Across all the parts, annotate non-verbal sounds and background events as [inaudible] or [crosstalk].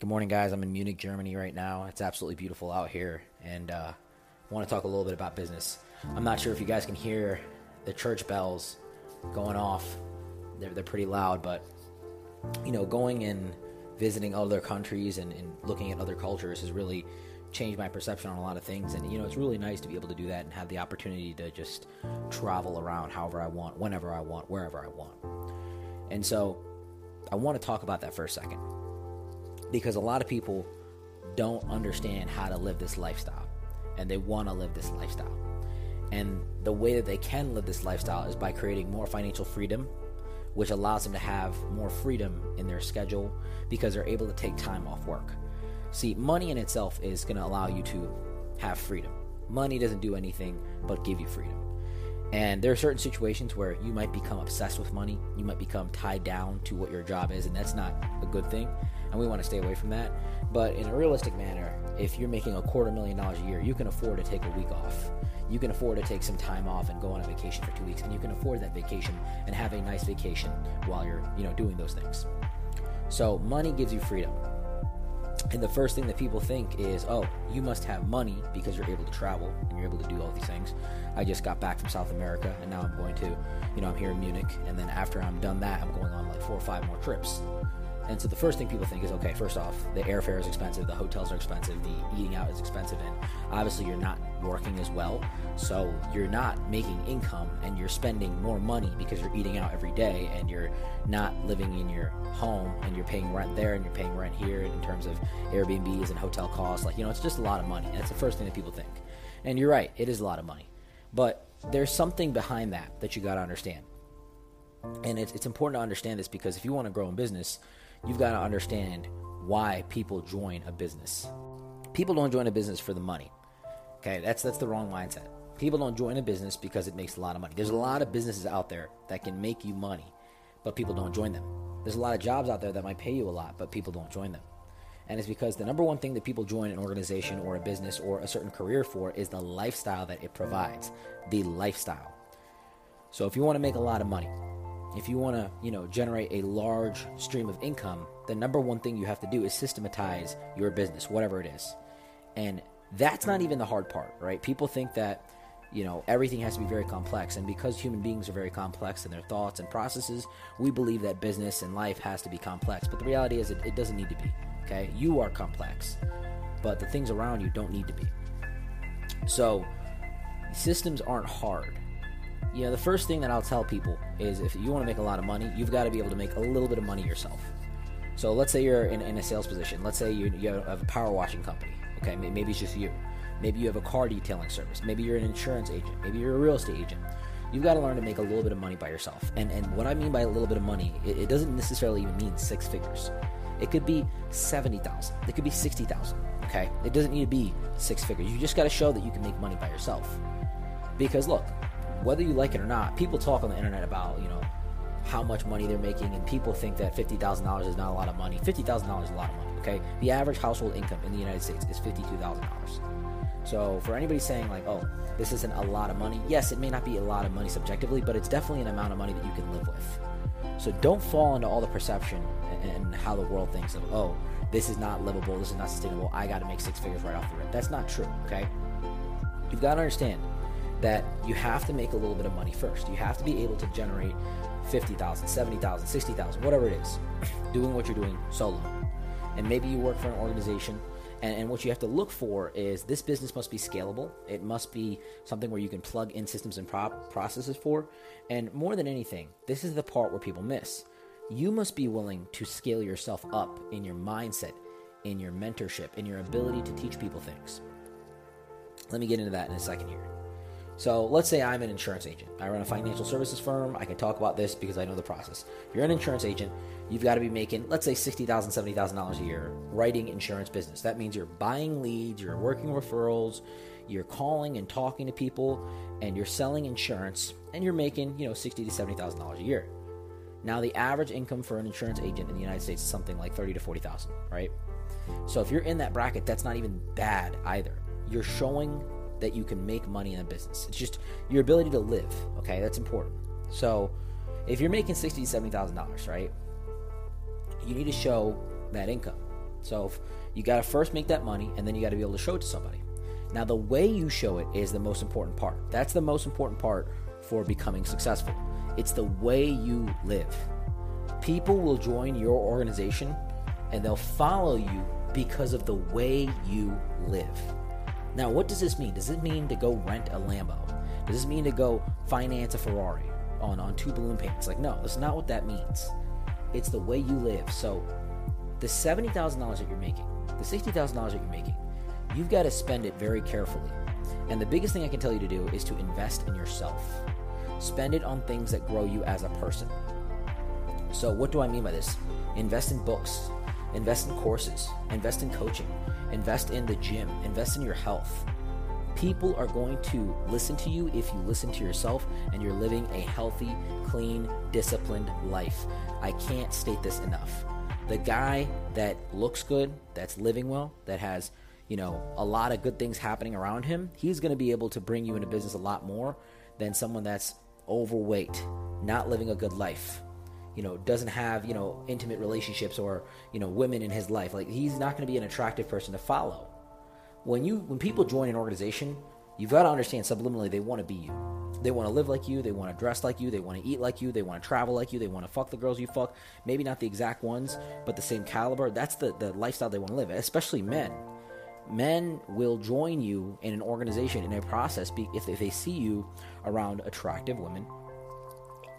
Good morning, guys. I'm in Munich, Germany right now. It's absolutely beautiful out here, and uh, I want to talk a little bit about business. I'm not sure if you guys can hear the church bells going off. They're, they're pretty loud, but you know, going and visiting other countries and, and looking at other cultures has really changed my perception on a lot of things. And you know, it's really nice to be able to do that and have the opportunity to just travel around however I want, whenever I want, wherever I want. And so, I want to talk about that for a second because a lot of people don't understand how to live this lifestyle and they want to live this lifestyle. And the way that they can live this lifestyle is by creating more financial freedom, which allows them to have more freedom in their schedule because they're able to take time off work. See, money in itself is going to allow you to have freedom. Money doesn't do anything but give you freedom. And there are certain situations where you might become obsessed with money. You might become tied down to what your job is, and that's not a good thing. And we want to stay away from that. But in a realistic manner, if you're making a quarter million dollars a year, you can afford to take a week off. You can afford to take some time off and go on a vacation for two weeks, and you can afford that vacation and have a nice vacation while you're, you know, doing those things. So money gives you freedom. And the first thing that people think is, oh, you must have money because you're able to travel and you're able to do all these things. I just got back from South America and now I'm going to, you know, I'm here in Munich. And then after I'm done that, I'm going on like four or five more trips. And so the first thing people think is, okay, first off, the airfare is expensive, the hotels are expensive, the eating out is expensive, and obviously you're not working as well. So you're not making income and you're spending more money because you're eating out every day and you're not living in your home and you're paying rent there and you're paying rent here in terms of Airbnbs and hotel costs. Like, you know, it's just a lot of money. That's the first thing that people think. And you're right, it is a lot of money. But there's something behind that that you got to understand. And it's, it's important to understand this because if you want to grow in business, you've got to understand why people join a business. People don't join a business for the money. Okay, that's that's the wrong mindset. People don't join a business because it makes a lot of money. There's a lot of businesses out there that can make you money, but people don't join them. There's a lot of jobs out there that might pay you a lot, but people don't join them. And it's because the number one thing that people join an organization or a business or a certain career for is the lifestyle that it provides. The lifestyle. So if you want to make a lot of money, if you want to, you know, generate a large stream of income, the number one thing you have to do is systematize your business, whatever it is. And that's not even the hard part, right? People think that, you know, everything has to be very complex. And because human beings are very complex in their thoughts and processes, we believe that business and life has to be complex. But the reality is, it, it doesn't need to be, okay? You are complex, but the things around you don't need to be. So, systems aren't hard you know, the first thing that I'll tell people is if you want to make a lot of money, you've got to be able to make a little bit of money yourself. So let's say you're in, in a sales position. Let's say you, you have a power washing company. Okay, maybe it's just you. Maybe you have a car detailing service. Maybe you're an insurance agent. Maybe you're a real estate agent. You've got to learn to make a little bit of money by yourself. And and what I mean by a little bit of money, it, it doesn't necessarily even mean six figures. It could be seventy thousand. It could be sixty thousand. Okay, it doesn't need to be six figures. You just got to show that you can make money by yourself. Because look, whether you like it or not, people talk on the internet about, you know, how much money they're making, and people think that $50,000 is not a lot of money. $50,000 is a lot of money, okay? The average household income in the United States is $52,000. So for anybody saying, like, oh, this isn't a lot of money, yes, it may not be a lot of money subjectively, but it's definitely an amount of money that you can live with. So don't fall into all the perception and how the world thinks of, oh, this is not livable, this is not sustainable, I gotta make six figures right off the rip. That's not true, okay? You've got to understand that you have to make a little bit of money first. You have to be able to generate 50,000, 70,000, 60,000, whatever it is, doing what you're doing solo. And maybe you work for an organization and, and, what you have to look for is this business must be scalable. It must be something where you can plug in systems and processes for. And more than anything, this is the part where people miss. You must be willing to scale yourself up in your mindset, in your mentorship, in your ability to teach people things. Let me get into that in a second here. So let's say I'm an insurance agent. I run a financial services firm. I can talk about this because I know the process. If you're an insurance agent, you've got to be making, let's say, $60,000, $70,000 a year writing insurance business. That means you're buying leads, you're working referrals, you're calling and talking to people, and you're selling insurance, and you're making, you know, $60,000 to $70,000 a year. Now, the average income for an insurance agent in the United States is something like 30 to 40,000, right? So if you're in that bracket, that's not even bad either. You're showing that you can make money in a business. It's just your ability to live. Okay, that's important. So, if you're making sixty to seventy thousand dollars, right, you need to show that income. So you got to first make that money, and then you got to be able to show it to somebody. Now, the way you show it is the most important part. That's the most important part for becoming successful. It's the way you live. People will join your organization and they'll follow you because of the way you live. Now, what does this mean? Does it mean to go rent a Lambo? Does this mean to go finance a Ferrari on, on two balloon payments? Like, no, that's not what that means. It's the way you live. So, the $70,000 that you're making, the $60,000 that you're making, you've got to spend it very carefully. And the biggest thing I can tell you to do is to invest in yourself. Spend it on things that grow you as a person. So, what do I mean by this? Invest in books, invest in courses, invest in coaching, invest in the gym, invest in your health. People are going to listen to you if you listen to yourself and you're living a healthy, clean, disciplined life. I can't state this enough. The guy that looks good, that's living well, that has, you know, a lot of good things happening around him, he's going to be able to bring you into business a lot more than someone that's overweight, not living a good life, you know, doesn't have, you know, intimate relationships or, you know, women in his life. Like he's not going to be an attractive person to follow. When you when people join an organization, you've got to understand subliminally they want to be you. They want to live like you, they want to dress like you, they want to eat like you, they want to travel like you, they want to fuck the girls you fuck. Maybe not the exact ones, but the same caliber. That's the the lifestyle they want to live, especially men men will join you in an organization in a process if they see you around attractive women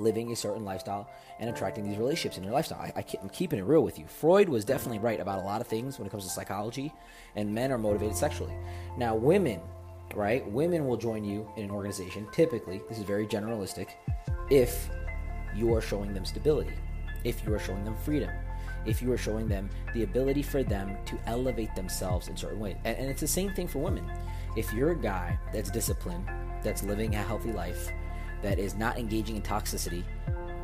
living a certain lifestyle and attracting these relationships in your lifestyle. I, I am keeping it real with you. Freud was definitely right about a lot of things when it comes to psychology, and men are motivated sexually. Now, women, right? Women will join you in an organization, typically, this is very generalistic, if you are showing them stability, if you are showing them freedom, if you are showing them the ability for them to elevate themselves in certain ways. And, and it's the same thing for women. If you're a guy that's disciplined, that's living a healthy life, that is not engaging in toxicity,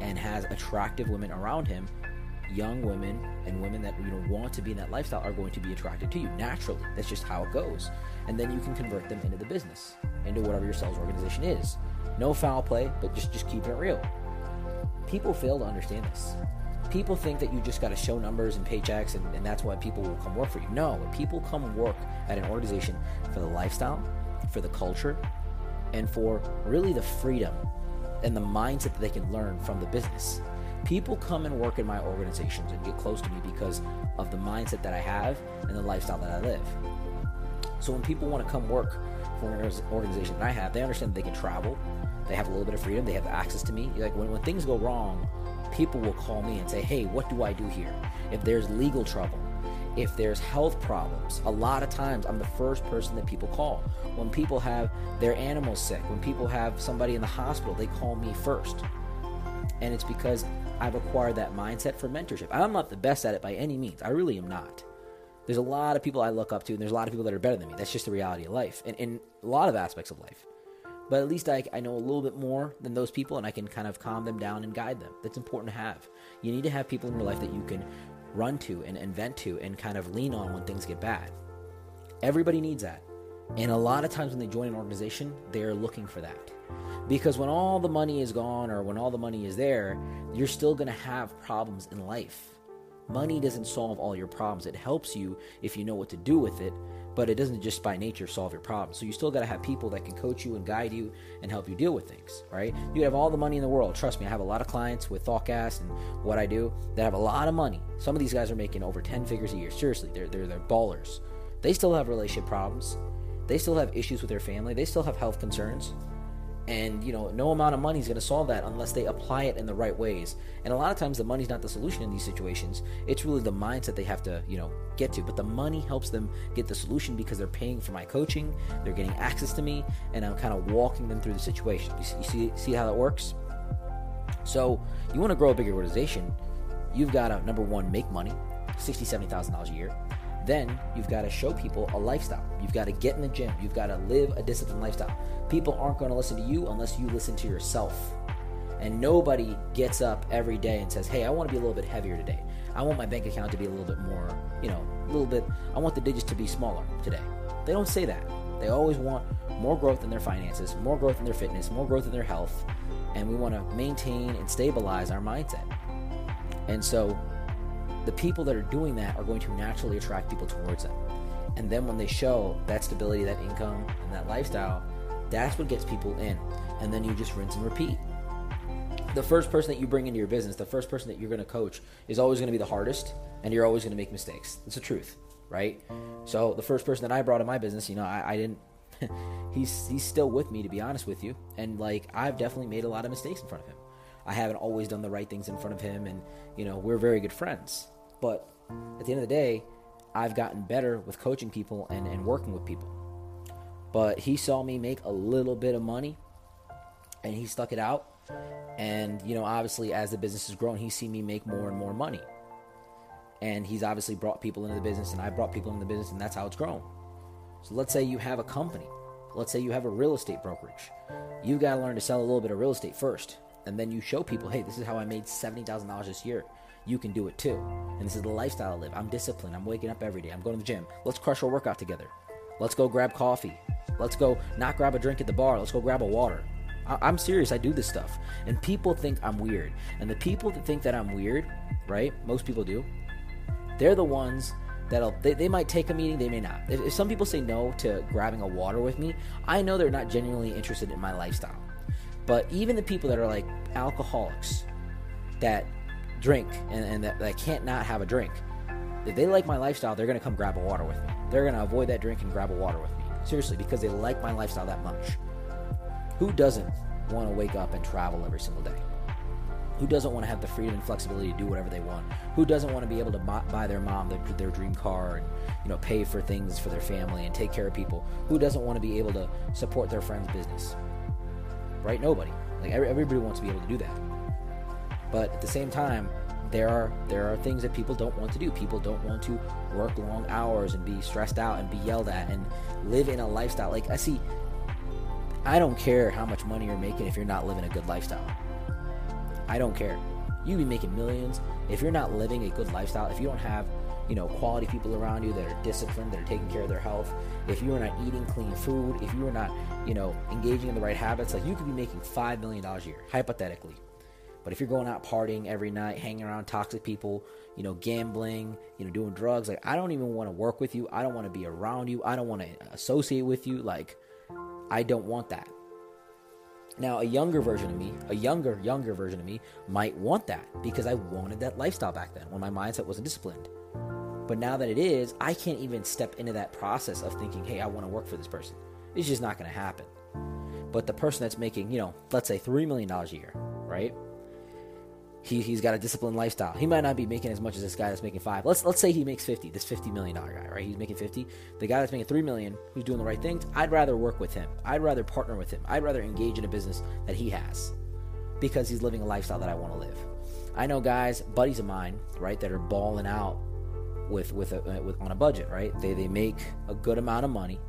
and has attractive women around him, young women and women that you know want to be in that lifestyle are going to be attracted to you naturally. That's just how it goes. And then you can convert them into the business, into whatever your sales organization is. No foul play, but just just keeping it real. People fail to understand this people think that you just got to show numbers and paychecks and, and, that's why people will come work for you. No, people come work at an organization for the lifestyle, for the culture, and for really the freedom and the mindset that they can learn from the business. People come and work in my organizations and get close to me because of the mindset that I have and the lifestyle that I live. So when people want to come work for an organization that I have, they understand that they can travel, they have a little bit of freedom, they have access to me. Like when, when things go wrong, people will call me and say, hey, what do I do here? If there's legal trouble, if there's health problems, a lot of times I'm the first person that people call. When people have their animals sick, when people have somebody in the hospital, they call me first. And it's because I've acquired that mindset for mentorship. I'm not the best at it by any means. I really am not. There's a lot of people I look up to, and there's a lot of people that are better than me. That's just the reality of life, and in a lot of aspects of life but at least I, I know a little bit more than those people and I can kind of calm them down and guide them. That's important to have. You need to have people in your life that you can run to and, invent to and kind of lean on when things get bad. Everybody needs that. And a lot of times when they join an organization, they're looking for that. Because when all the money is gone or when all the money is there, you're still going to have problems in life. Money doesn't solve all your problems. It helps you if you know what to do with it, but it doesn't just by nature solve your problems. So you still got to have people that can coach you and guide you and help you deal with things, right? You have all the money in the world. Trust me, I have a lot of clients with Thoughtcast and what I do that have a lot of money. Some of these guys are making over 10 figures a year. Seriously, they're, they're, they're ballers. They still have relationship problems. They still have issues with their family. They still have health concerns. And you know, no amount of money is going to solve that unless they apply it in the right ways. And a lot of times, the money's not the solution in these situations. It's really the mindset they have to, you know, get to. But the money helps them get the solution because they're paying for my coaching, they're getting access to me, and I'm kind of walking them through the situation. You see, you see, see how that works? So you want to grow a bigger organization, you've got to number one make money, sixty, seventy thousand dollars a year. Then you've got to show people a lifestyle. You've got to get in the gym. You've got to live a disciplined lifestyle. People aren't going to listen to you unless you listen to yourself. And nobody gets up every day and says, Hey, I want to be a little bit heavier today. I want my bank account to be a little bit more, you know, a little bit, I want the digits to be smaller today. They don't say that. They always want more growth in their finances, more growth in their fitness, more growth in their health. And we want to maintain and stabilize our mindset. And so the people that are doing that are going to naturally attract people towards them. And then when they show that stability, that income, and that lifestyle, that's what gets people in. And then you just rinse and repeat. The first person that you bring into your business, the first person that you're going to coach, is always going to be the hardest, and you're always going to make mistakes. It's the truth, right? So the first person that I brought in my business, you know, I, I didn't. [laughs] he's he's still with me, to be honest with you, and like I've definitely made a lot of mistakes in front of him. I haven't always done the right things in front of him, and you know, we're very good friends. But at the end of the day, I've gotten better with coaching people and, and working with people. But he saw me make a little bit of money and he stuck it out. And, you know, obviously, as the business has grown, he's seen me make more and more money. And he's obviously brought people into the business, and I brought people into the business, and that's how it's grown. So let's say you have a company. Let's say you have a real estate brokerage. You've got to learn to sell a little bit of real estate first. And then you show people, hey, this is how I made $70,000 this year you can do it too. And this is the lifestyle I live. I'm disciplined. I'm waking up every day. I'm going to the gym. Let's crush our workout together. Let's go grab coffee. Let's go not grab a drink at the bar. Let's go grab a water. I- am serious. I do this stuff. And people think I'm weird. And the people that think that I'm weird, right? Most people do. They're the ones that'll, they, they might take a meeting, they may not. If, if some people say no to grabbing a water with me, I know they're not genuinely interested in my lifestyle. But even the people that are like alcoholics, that drink and, and that, that can't not have a drink. If they like my lifestyle, they're going to come grab a water with me. They're going to avoid that drink and grab a water with me. Seriously, because they like my lifestyle that much. Who doesn't want to wake up and travel every single day? Who doesn't want to have the freedom and flexibility to do whatever they want? Who doesn't want to be able to buy their mom their, their dream car and you know pay for things for their family and take care of people? Who doesn't want to be able to support their friend's business? Right? Nobody. Like everybody wants to be able to do that. But at the same time, there are there are things that people don't want to do. People don't want to work long hours and be stressed out and be yelled at and live in a lifestyle. Like I see I don't care how much money you're making if you're not living a good lifestyle. I don't care. You be making millions if you're not living a good lifestyle. If you don't have, you know, quality people around you that are disciplined, that are taking care of their health. If you are not eating clean food, if you are not, you know, engaging in the right habits, like you could be making five million dollars a year, hypothetically. But if you're going out partying every night, hanging around toxic people, you know, gambling, you know, doing drugs, like I don't even want to work with you. I don't want to be around you. I don't want to associate with you. Like I don't want that. Now, a younger version of me, a younger, younger version of me might want that because I wanted that lifestyle back then when my mindset wasn't disciplined. But now that it is, I can't even step into that process of thinking, hey, I want to work for this person. It's just not going to happen. But the person that's making, you know, let's say $3 million a year, right? He, he's got a disciplined lifestyle. He might not be making as much as this guy that's making five. Let's let's say he makes fifty. This fifty million dollar guy, right? He's making fifty. The guy that's making three million, who's doing the right things. I'd rather work with him. I'd rather partner with him. I'd rather engage in a business that he has, because he's living a lifestyle that I want to live. I know guys, buddies of mine, right, that are balling out with with, a, with on a budget, right? They they make a good amount of money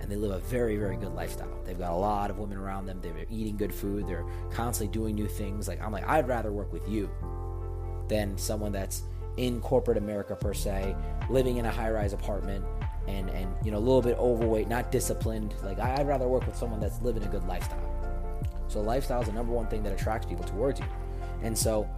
and they live a very, very good lifestyle. They've got a lot of women around them. They're eating good food. They're constantly doing new things. Like I'm like, I'd rather work with you than someone that's in corporate America per se, living in a high-rise apartment and and you know a little bit overweight, not disciplined. Like I'd rather work with someone that's living a good lifestyle. So lifestyle is the number one thing that attracts people towards you. And so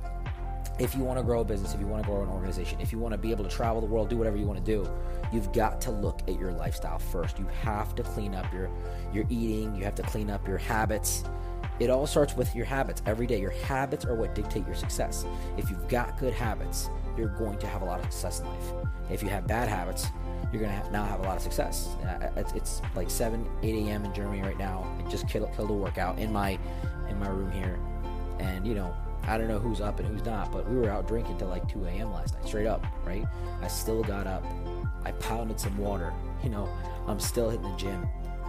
if you want to grow a business, if you want to grow an organization, if you want to be able to travel the world, do whatever you want to do, you've got to look at your lifestyle first. You have to clean up your your eating, you have to clean up your habits. It all starts with your habits every day. Your habits are what dictate your success. If you've got good habits, you're going to have a lot of success in life. If you have bad habits, you're going to have, now have a lot of success. It's, it's like 7, 8 a.m. in Germany right now. I just killed, killed a workout in my in my room here, and you know I don't know who's up and who's not, but we were out drinking till like 2 a.m. last night, straight up, right? I still got up. I pounded some water. You know, I'm still hitting the gym.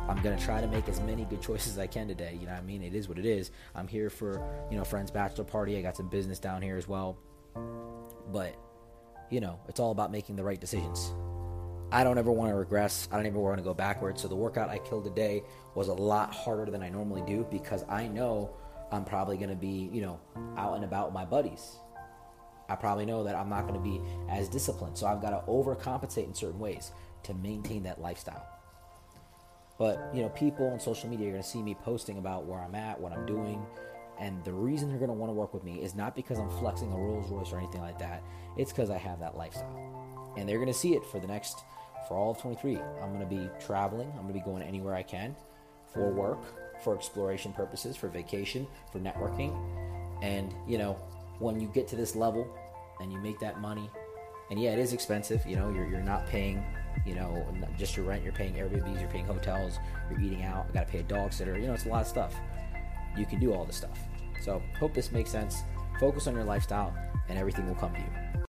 I'm gonna try to make as many good choices as I can today. You know what I mean? It is what it is. I'm here for you know friend's bachelor party. I got some business down here as well. But you know, it's all about making the right decisions. I don't ever want to regress. I don't ever want to go backwards. So the workout I killed today was a lot harder than I normally do because I know I'm probably going to be, you know, out and about with my buddies. I probably know that I'm not going to be as disciplined. So I've got to overcompensate in certain ways to maintain that lifestyle. But, you know, people on social media are going to see me posting about where I'm at, what I'm doing, And the reason they're going to want to work with me is not because I'm flexing a Rolls Royce or anything like that. It's because I have that lifestyle. And they're going to see it for the next, for all of 23. I'm going to be traveling. I'm going to be going anywhere I can for work, for exploration purposes, for vacation, for networking. And, you know, when you get to this level and you make that money, and yeah, it is expensive. You know, you're, you're not paying, you know, just your rent. You're paying Airbnbs, you're paying hotels, you're eating out. You got to pay a dog sitter. You know, it's a lot of stuff. You can do all this stuff. So, hope this makes sense. Focus on your lifestyle, and everything will come to you.